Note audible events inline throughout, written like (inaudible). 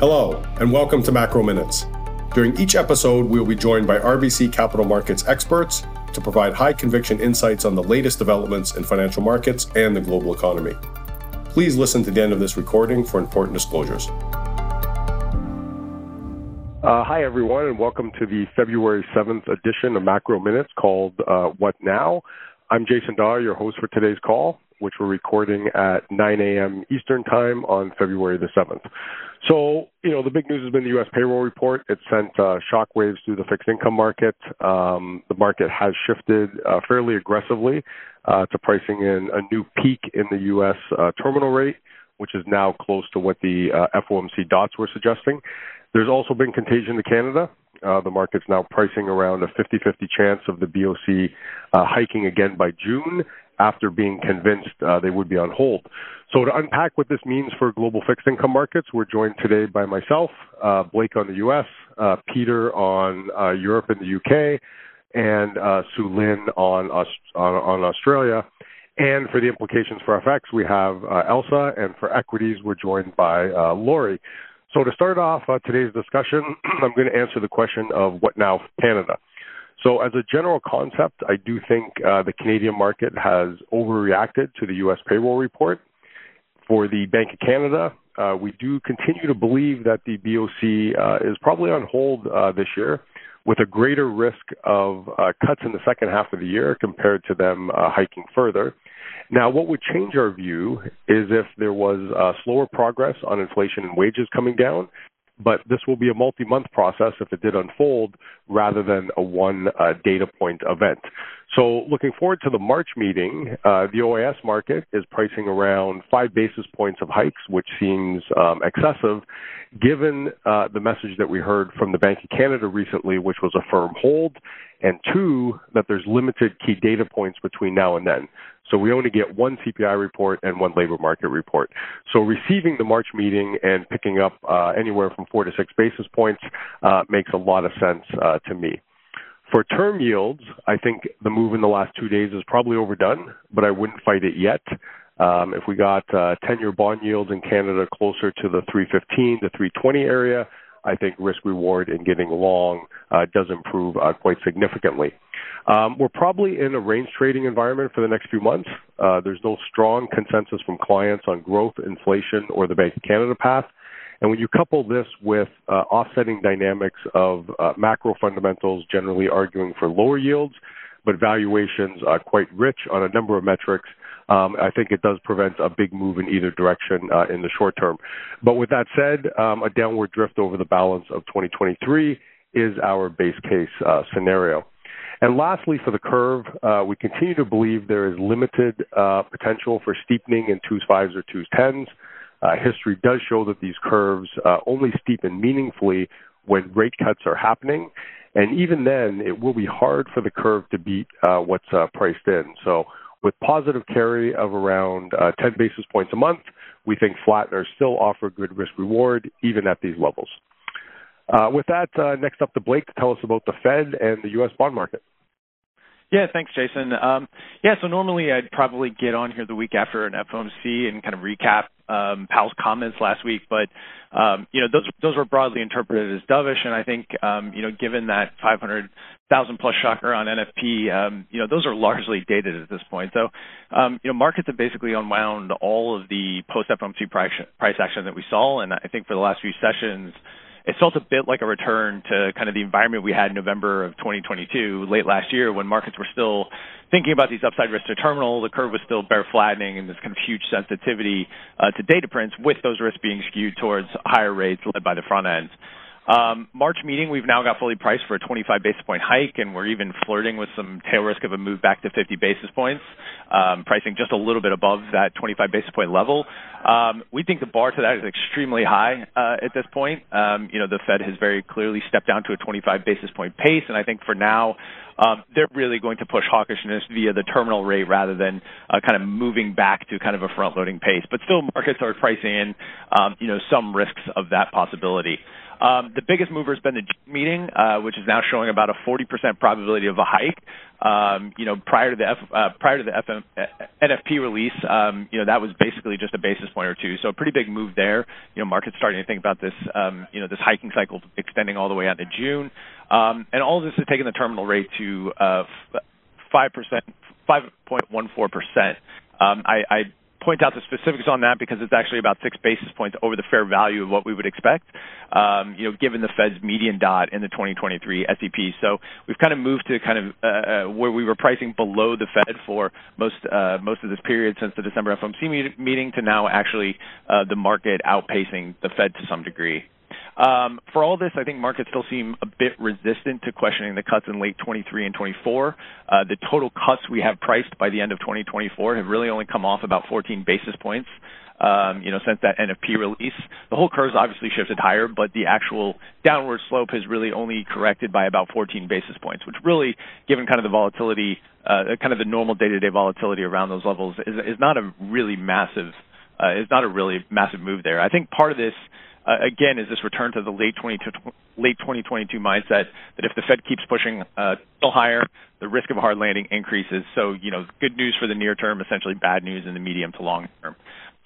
Hello, and welcome to Macro Minutes. During each episode, we will be joined by RBC Capital Markets experts to provide high conviction insights on the latest developments in financial markets and the global economy. Please listen to the end of this recording for important disclosures. Uh, hi, everyone, and welcome to the February 7th edition of Macro Minutes called uh, What Now? I'm Jason Daw, your host for today's call, which we're recording at 9 a.m. Eastern Time on February the 7th. So, you know, the big news has been the U.S. payroll report. It sent uh, shockwaves through the fixed income market. Um, the market has shifted uh, fairly aggressively uh, to pricing in a new peak in the U.S. Uh, terminal rate, which is now close to what the uh, FOMC dots were suggesting. There's also been contagion to Canada. Uh, the market's now pricing around a 50-50 chance of the BOC uh, hiking again by June after being convinced uh, they would be on hold. So to unpack what this means for global fixed income markets, we're joined today by myself, uh, Blake on the U.S., uh, Peter on uh, Europe and the U.K., and uh, Su-Lin on, on, on Australia. And for the implications for FX, we have uh, Elsa, and for equities, we're joined by Lori. So to start off today's discussion, (clears throat) I'm going to answer the question of what now Canada. So, as a general concept, I do think uh, the Canadian market has overreacted to the U.S. payroll report. For the Bank of Canada, uh, we do continue to believe that the BOC uh, is probably on hold uh, this year, with a greater risk of uh, cuts in the second half of the year compared to them uh, hiking further. Now, what would change our view is if there was slower progress on inflation and wages coming down, but this will be a multi-month process if it did unfold rather than a one uh, data point event. So looking forward to the March meeting, uh, the OIS market is pricing around five basis points of hikes, which seems um, excessive given uh, the message that we heard from the Bank of Canada recently, which was a firm hold, and two, that there's limited key data points between now and then. So we only get one CPI report and one labor market report. So receiving the March meeting and picking up uh, anywhere from four to six basis points uh, makes a lot of sense uh, to me. For term yields, I think the move in the last two days is probably overdone, but I wouldn't fight it yet. Um, if we got 10-year uh, bond yields in Canada closer to the 315 to 320 area, I think risk reward in getting long uh, does improve uh, quite significantly. Um, we're probably in a range trading environment for the next few months. Uh, there's no strong consensus from clients on growth, inflation, or the Bank of Canada path. And when you couple this with uh, offsetting dynamics of macro fundamentals generally arguing for lower yields, but valuations are quite rich on a number of metrics, I think it does prevent a big move in either direction uh, in the short term. But with that said, um, a downward drift over the balance of 2023 is our base case uh, scenario. And lastly, for the curve, uh, we continue to believe there is limited uh, potential for steepening in twos fives or twos tens. Uh, history does show that these curves uh, only steepen meaningfully when rate cuts are happening. And even then, it will be hard for the curve to beat uh, what's uh, priced in. So, with positive carry of around uh, 10 basis points a month, we think flatteners still offer good risk reward even at these levels. Uh, with that, uh, next up to Blake to tell us about the Fed and the U.S. bond market. Yeah, thanks, Jason. Um, yeah, so normally I'd probably get on here the week after an FOMC and kind of recap um, Powell's comments last week, but um, you know those those were broadly interpreted as dovish, and I think um, you know given that 500,000 plus shocker on NFP, um, you know those are largely dated at this point. So um, you know markets have basically unwound all of the post FOMC price, price action that we saw, and I think for the last few sessions it felt a bit like a return to kind of the environment we had in November of 2022, late last year, when markets were still thinking about these upside risks to terminal. The curve was still bear flattening and this kind of huge sensitivity uh, to data prints, with those risks being skewed towards higher rates led by the front end. Um, March meeting, we've now got fully priced for a 25 basis point hike, and we're even flirting with some tail risk of a move back to 50 basis points, um, pricing just a little bit above that 25 basis point level. Um, we think the bar to that is extremely high uh, at this point. Um, you know, the Fed has very clearly stepped down to a 25 basis point pace, and I think for now, um, they're really going to push hawkishness via the terminal rate rather than uh, kind of moving back to kind of a front-loading pace. But still, markets are pricing in, um, you know, some risks of that possibility. Um, the biggest mover has been the June meeting, uh, which is now showing about a 40% probability of a hike. Um, you know, prior to the F, uh, prior to the FM, uh, NFP release, um, you know, that was basically just a basis point or two. So a pretty big move there. You know, markets starting to think about this, um, you know, this hiking cycle extending all the way out to June. Um, and all of this is taking the terminal rate to uh, 5%, 5.14%. Um, I, I point out the specifics on that because it's actually about six basis points over the fair value of what we would expect, um, you know, given the Fed's median dot in the 2023 SEP. So we've kind of moved to kind of uh, uh, where we were pricing below the Fed for most uh, most of this period since the December FOMC meeting to now actually the market outpacing the Fed to some degree. Um, for all this, I think markets still seem a bit resistant to questioning the cuts in late 23 and 24. Uh, the total cuts we have priced by the end of 2024 have really only come off about 14 basis points. Um, you know, since that NFP release, the whole curve's obviously shifted higher, but the actual downward slope has really only corrected by about 14 basis points, which really, given kind of the volatility, uh, kind of the normal day-to-day volatility around those levels, is, is not a really massive, uh, is not a really massive move there. I think part of this again, is this return to the late 2022 mindset that if the Fed keeps pushing uh, still higher, the risk of a hard landing increases. So, you know, good news for the near term, essentially bad news in the medium to long term.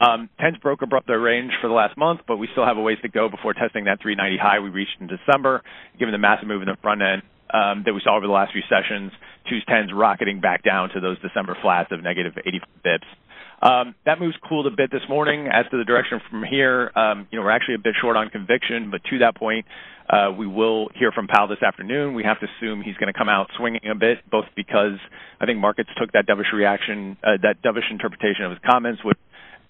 Um, TENS broke above their range for the last month, but we still have a ways to go before testing that 390 high we reached in December, given the massive move in the front end um, that we saw over the last few sessions. TWO's TENS rocketing back down to those December flats of negative 85 bips. Um, that move's cooled a bit this morning. As to the direction from here, um, you know, we're actually a bit short on conviction, but to that point, uh, we will hear from Powell this afternoon. We have to assume he's going to come out swinging a bit, both because I think markets took that dovish reaction, uh, that dovish interpretation of his comments, which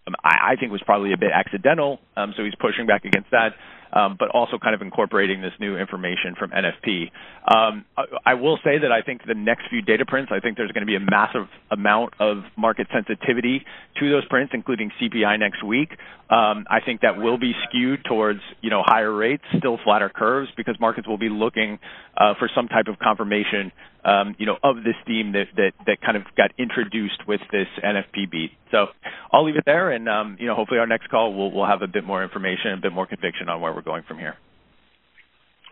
um, I, think was probably a bit accidental. So he's pushing back against that um, but also kind of incorporating this new information from NFP. Um, I, I, will say that I think the next few data prints, I think there's going to be a massive amount of market sensitivity to those prints, including CPI next week. Um, I think that will be skewed towards you know higher rates, still flatter curves, because markets will be looking uh, for some type of confirmation um, you know, of this theme that, that, that kind of got introduced with this NFP beat. So I'll leave it there, and um, you know, hopefully our next call we'll, we'll have a bit more information, a bit more conviction on where we're going from here.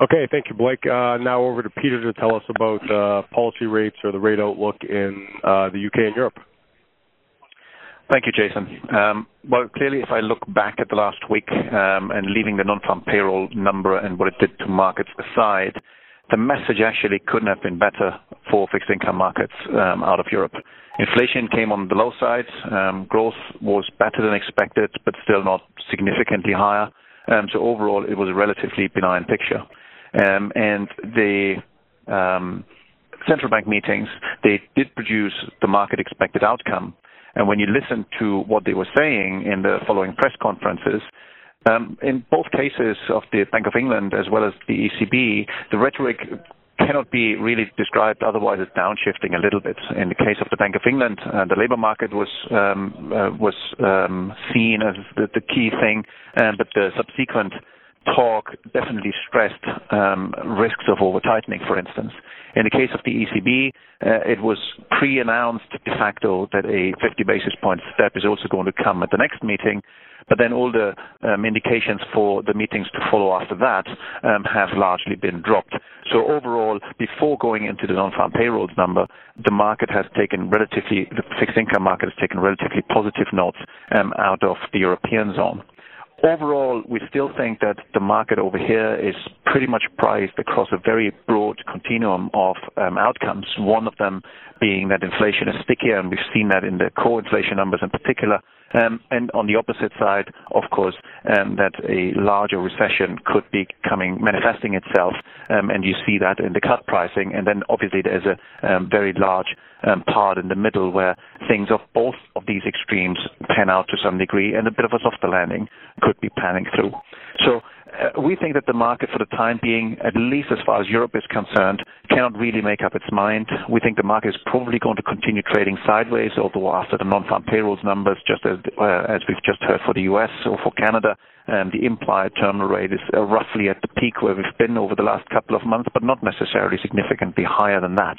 Okay, thank you, Blake. Uh, now over to Peter to tell us about uh, policy rates or the rate outlook in uh, the UK and Europe. Thank you, Jason. Um, well, clearly, if I look back at the last week um, and leaving the non-farm payroll number and what it did to markets aside, the message actually couldn't have been better for fixed income markets um, out of Europe. Inflation came on the low side. Um, growth was better than expected, but still not significantly higher. Um, so overall, it was a relatively benign picture. Um, and the um, central bank meetings, they did produce the market expected outcome. And when you listen to what they were saying in the following press conferences, um, in both cases of the Bank of England as well as the ECB, the rhetoric cannot be really described otherwise as downshifting a little bit. In the case of the Bank of England, uh, the labor market was um, uh, was um, seen as the, the key thing, uh, but the subsequent talk definitely stressed um, risks of over tightening, for instance. In the case of the ECB, uh, it was pre-announced de facto that a 50 basis point step is also going to come at the next meeting, but then all the um, indications for the meetings to follow after that um, have largely been dropped. So overall, before going into the non-farm payrolls number, the market has taken relatively, the fixed income market has taken relatively positive notes um, out of the European zone. Overall, we still think that the market over here is pretty much priced across a very broad continuum of um, outcomes. One of them being that inflation is stickier, and we've seen that in the core inflation numbers in particular. Um, and on the opposite side, of course, um, that a larger recession could be coming, manifesting itself, um, and you see that in the cut pricing. And then obviously there's a um, very large um, part in the middle where things of both of these extremes pan out to some degree, and a bit of a softer landing could be panning through. So we think that the market for the time being, at least as far as Europe is concerned, cannot really make up its mind. We think the market is probably going to continue trading sideways, although after the non-farm payrolls numbers, just as, uh, as we've just heard for the US or for Canada, um, the implied terminal rate is uh, roughly at the peak where we've been over the last couple of months, but not necessarily significantly higher than that.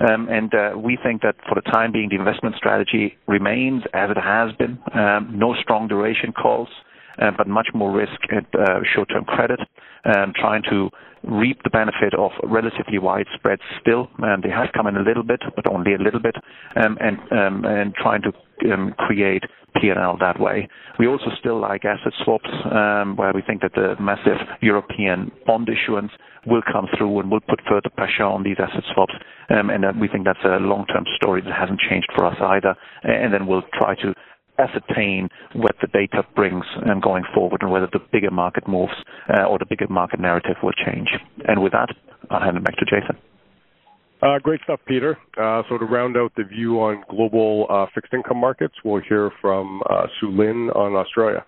Um, and uh, we think that for the time being, the investment strategy remains as it has been. Um, no strong duration calls uh, but much more risk at uh, short-term credit. um, trying to reap the benefit of relatively wide spreads still, and they have come in a little bit, but only a little bit, um, and um, and trying to um, create P&L that way. We also still like asset swaps, um, where we think that the massive European bond issuance will come through and will put further pressure on these asset swaps. Um, and we think that's a long-term story that hasn't changed for us either. And then we'll try to ascertain what the data brings um, going forward and whether the bigger market moves uh, or the bigger market narrative will change. And with that, I'll hand it back to Jason. Uh, great stuff, Peter. Uh, so to round out the view on global uh, fixed income markets, we'll hear from uh, Su-Lin on Australia.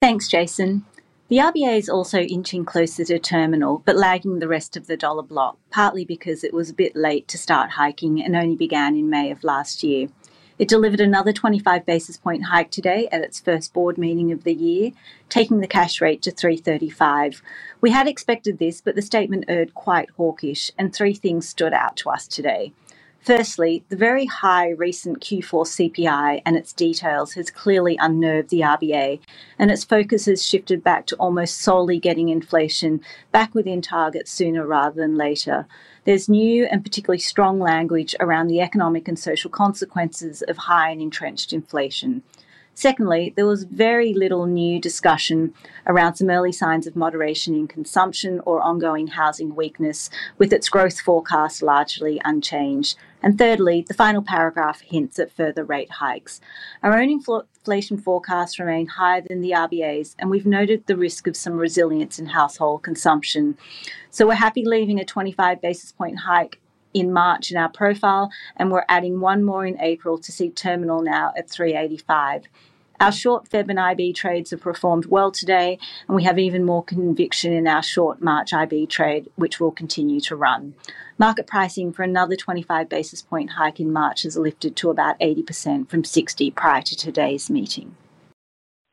Thanks, Jason. The RBA is also inching closer to terminal, but lagging the rest of the dollar bloc, partly because it was a bit late to start hiking and only began in May of last year. It delivered another 25 basis point hike today at its first board meeting of the year, taking the cash rate to 335. We had expected this, but the statement erred quite hawkish, and three things stood out to us today. Firstly, the very high recent Q4 CPI and its details has clearly unnerved the RBA, and its focus has shifted back to almost solely getting inflation back within target sooner rather than later. There's new and particularly strong language around the economic and social consequences of high and entrenched inflation. Secondly, there was very little new discussion around some early signs of moderation in consumption or ongoing housing weakness, with its growth forecast largely unchanged. And thirdly, the final paragraph hints at further rate hikes. Our own inflation forecasts remain higher than the RBA's, and we've noted the risk of some resilience in household consumption. So we're happy leaving a 25 basis point hike in March in our profile, and we're adding one more in April to see terminal now at 385. Our short Feb and IB trades have performed well today, and we have even more conviction in our short March IB trade, which will continue to run. Market pricing for another 25 basis point hike in March has lifted to about 80% from 60 prior to today's meeting.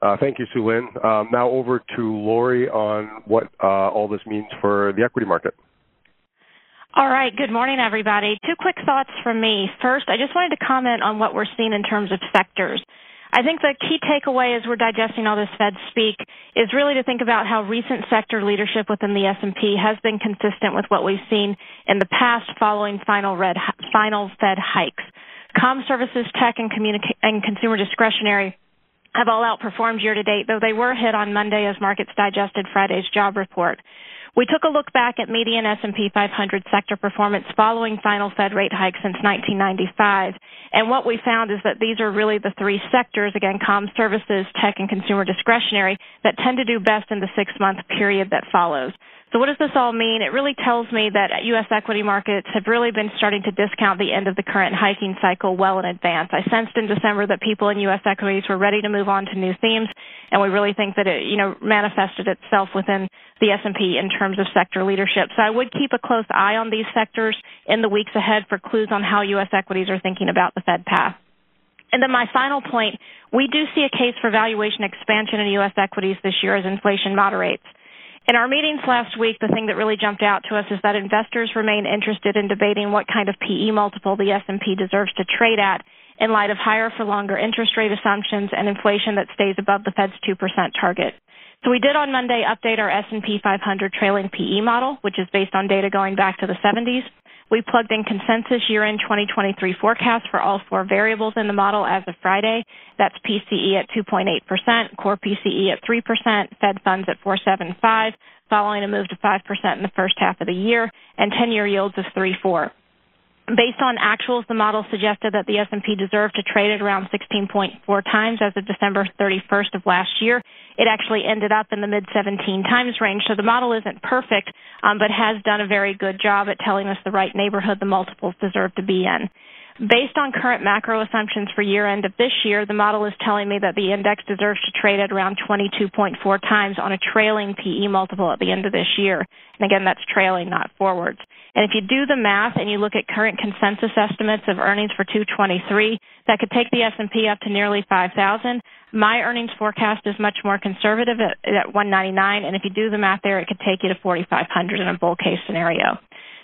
Uh, thank you, Su-Lin. Um, now over to Lori on what uh, all this means for the equity market. All right. Good morning, everybody. Two quick thoughts from me. First, I just wanted to comment on what we're seeing in terms of sectors. I think the key takeaway as we're digesting all this Fed speak is really to think about how recent sector leadership within the S&P has been consistent with what we've seen in the past following final, red, final Fed hikes. Com services, tech, and, communica- and consumer discretionary have all outperformed year to date, though they were hit on Monday as markets digested Friday's job report. We took a look back at median S&P 500 sector performance following final Fed rate hikes since 1995, and what we found is that these are really the three sectors, again, com services, tech, and consumer discretionary, that tend to do best in the six-month period that follows. So what does this all mean? It really tells me that U.S. equity markets have really been starting to discount the end of the current hiking cycle well in advance. I sensed in December that people in U.S. equities were ready to move on to new themes, and we really think that it, you know, manifested itself within the S&P in terms of sector leadership. So I would keep a close eye on these sectors in the weeks ahead for clues on how U.S. equities are thinking about the Fed path. And then my final point, we do see a case for valuation expansion in U.S. equities this year as inflation moderates. In our meetings last week, the thing that really jumped out to us is that investors remain interested in debating what kind of PE multiple the S&P deserves to trade at in light of higher for longer interest rate assumptions and inflation that stays above the Fed's 2% target. So we did on Monday update our S&P 500 trailing PE model, which is based on data going back to the 70s. We plugged in consensus year-end 2023 forecast for all four variables in the model as of Friday. That's PCE at 2.8%, core PCE at 3%, Fed funds at 4.75, following a move to 5% in the first half of the year, and 10-year yields of 3.4. Based on actuals, the model suggested that the S&P deserved to trade at around 16.4 times as of December 31st of last year. It actually ended up in the mid 17 times range, so the model isn't perfect, um, but has done a very good job at telling us the right neighborhood the multiples deserve to be in. Based on current macro assumptions for year end of this year, the model is telling me that the index deserves to trade at around 22.4 times on a trailing PE multiple at the end of this year. And again, that's trailing, not forwards. And if you do the math and you look at current consensus estimates of earnings for 223, that could take the S&P up to nearly 5,000. My earnings forecast is much more conservative at, at 199, and if you do the math there, it could take you to 4,500 in a bull case scenario.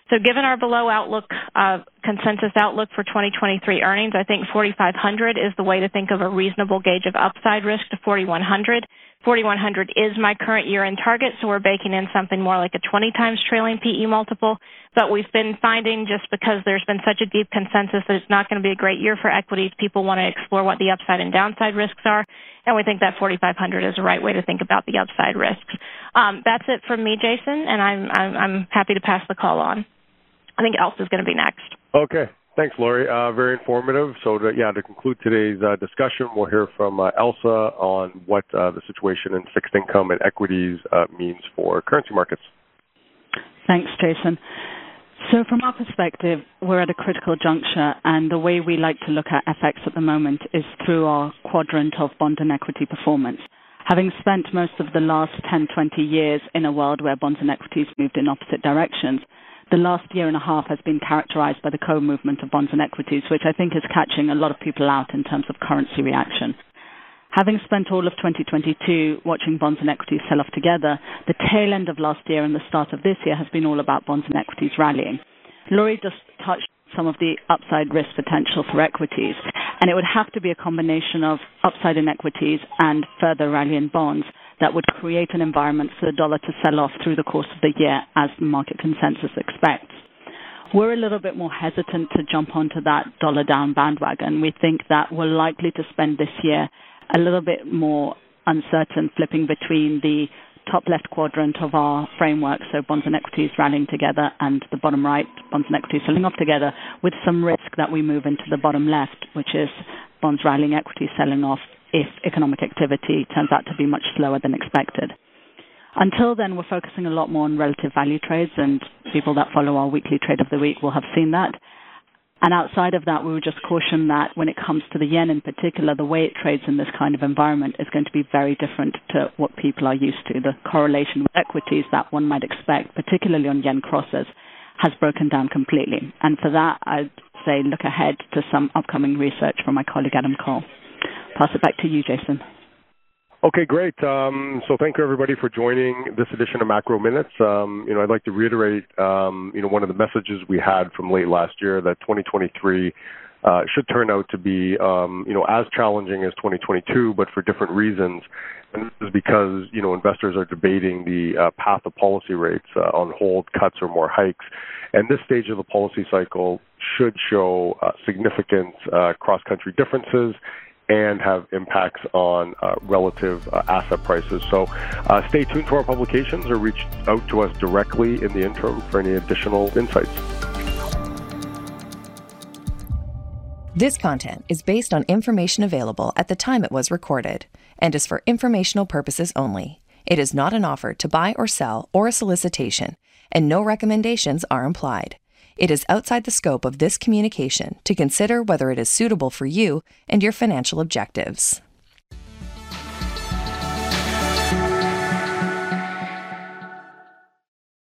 So given our below outlook, uh, consensus outlook for 2023 earnings, I think 4,500 is the way to think of a reasonable gauge of upside risk to 4,100. 4100 is my current year end target, so we're baking in something more like a 20 times trailing PE multiple. But we've been finding just because there's been such a deep consensus that it's not going to be a great year for equities, people want to explore what the upside and downside risks are. And we think that 4500 is the right way to think about the upside risks. Um, that's it from me, Jason, and I'm, I'm, I'm happy to pass the call on. I think Elsa is going to be next. Okay. Thanks, Lori. Uh, very informative. So, to, yeah, to conclude today's uh, discussion, we'll hear from uh, Elsa on what uh, the situation in fixed income and equities uh, means for currency markets. Thanks, Jason. So, from our perspective, we're at a critical juncture, and the way we like to look at FX at the moment is through our quadrant of bond and equity performance. Having spent most of the last 10, 20 years in a world where bonds and equities moved in opposite directions, the last year and a half has been characterized by the co-movement of bonds and equities, which I think is catching a lot of people out in terms of currency reaction. Having spent all of 2022 watching bonds and equities sell off together, the tail end of last year and the start of this year has been all about bonds and equities rallying. Lori just touched some of the upside risk potential for equities, and it would have to be a combination of upside in equities and further rally in bonds that would create an environment for the dollar to sell off through the course of the year as the market consensus expects. We're a little bit more hesitant to jump onto that dollar down bandwagon. We think that we're likely to spend this year a little bit more uncertain, flipping between the top left quadrant of our framework, so bonds and equities rallying together, and the bottom right, bonds and equities selling off together, with some risk that we move into the bottom left, which is bonds rallying, equities selling off, if economic activity turns out to be much slower than expected. Until then, we're focusing a lot more on relative value trades, and people that follow our weekly trade of the week will have seen that. And outside of that, we would just caution that when it comes to the yen in particular, the way it trades in this kind of environment is going to be very different to what people are used to. The correlation with equities that one might expect, particularly on yen crosses, has broken down completely. And for that, I'd say look ahead to some upcoming research from my colleague Adam Cole pass it back to you, Jason. Okay, great. Um, so thank you everybody for joining this edition of Macro Minutes. Um, you know, I'd like to reiterate, um, you know, one of the messages we had from late last year that 2023 uh, should turn out to be, um, you know, as challenging as 2022, but for different reasons. And this is because, you know, investors are debating the uh, path of policy rates uh, on hold, cuts, or more hikes. And this stage of the policy cycle should show uh, significant uh, cross-country differences and have impacts on uh, relative uh, asset prices. So uh, stay tuned to our publications or reach out to us directly in the interim for any additional insights. This content is based on information available at the time it was recorded and is for informational purposes only. It is not an offer to buy or sell or a solicitation, and no recommendations are implied. It is outside the scope of this communication to consider whether it is suitable for you and your financial objectives.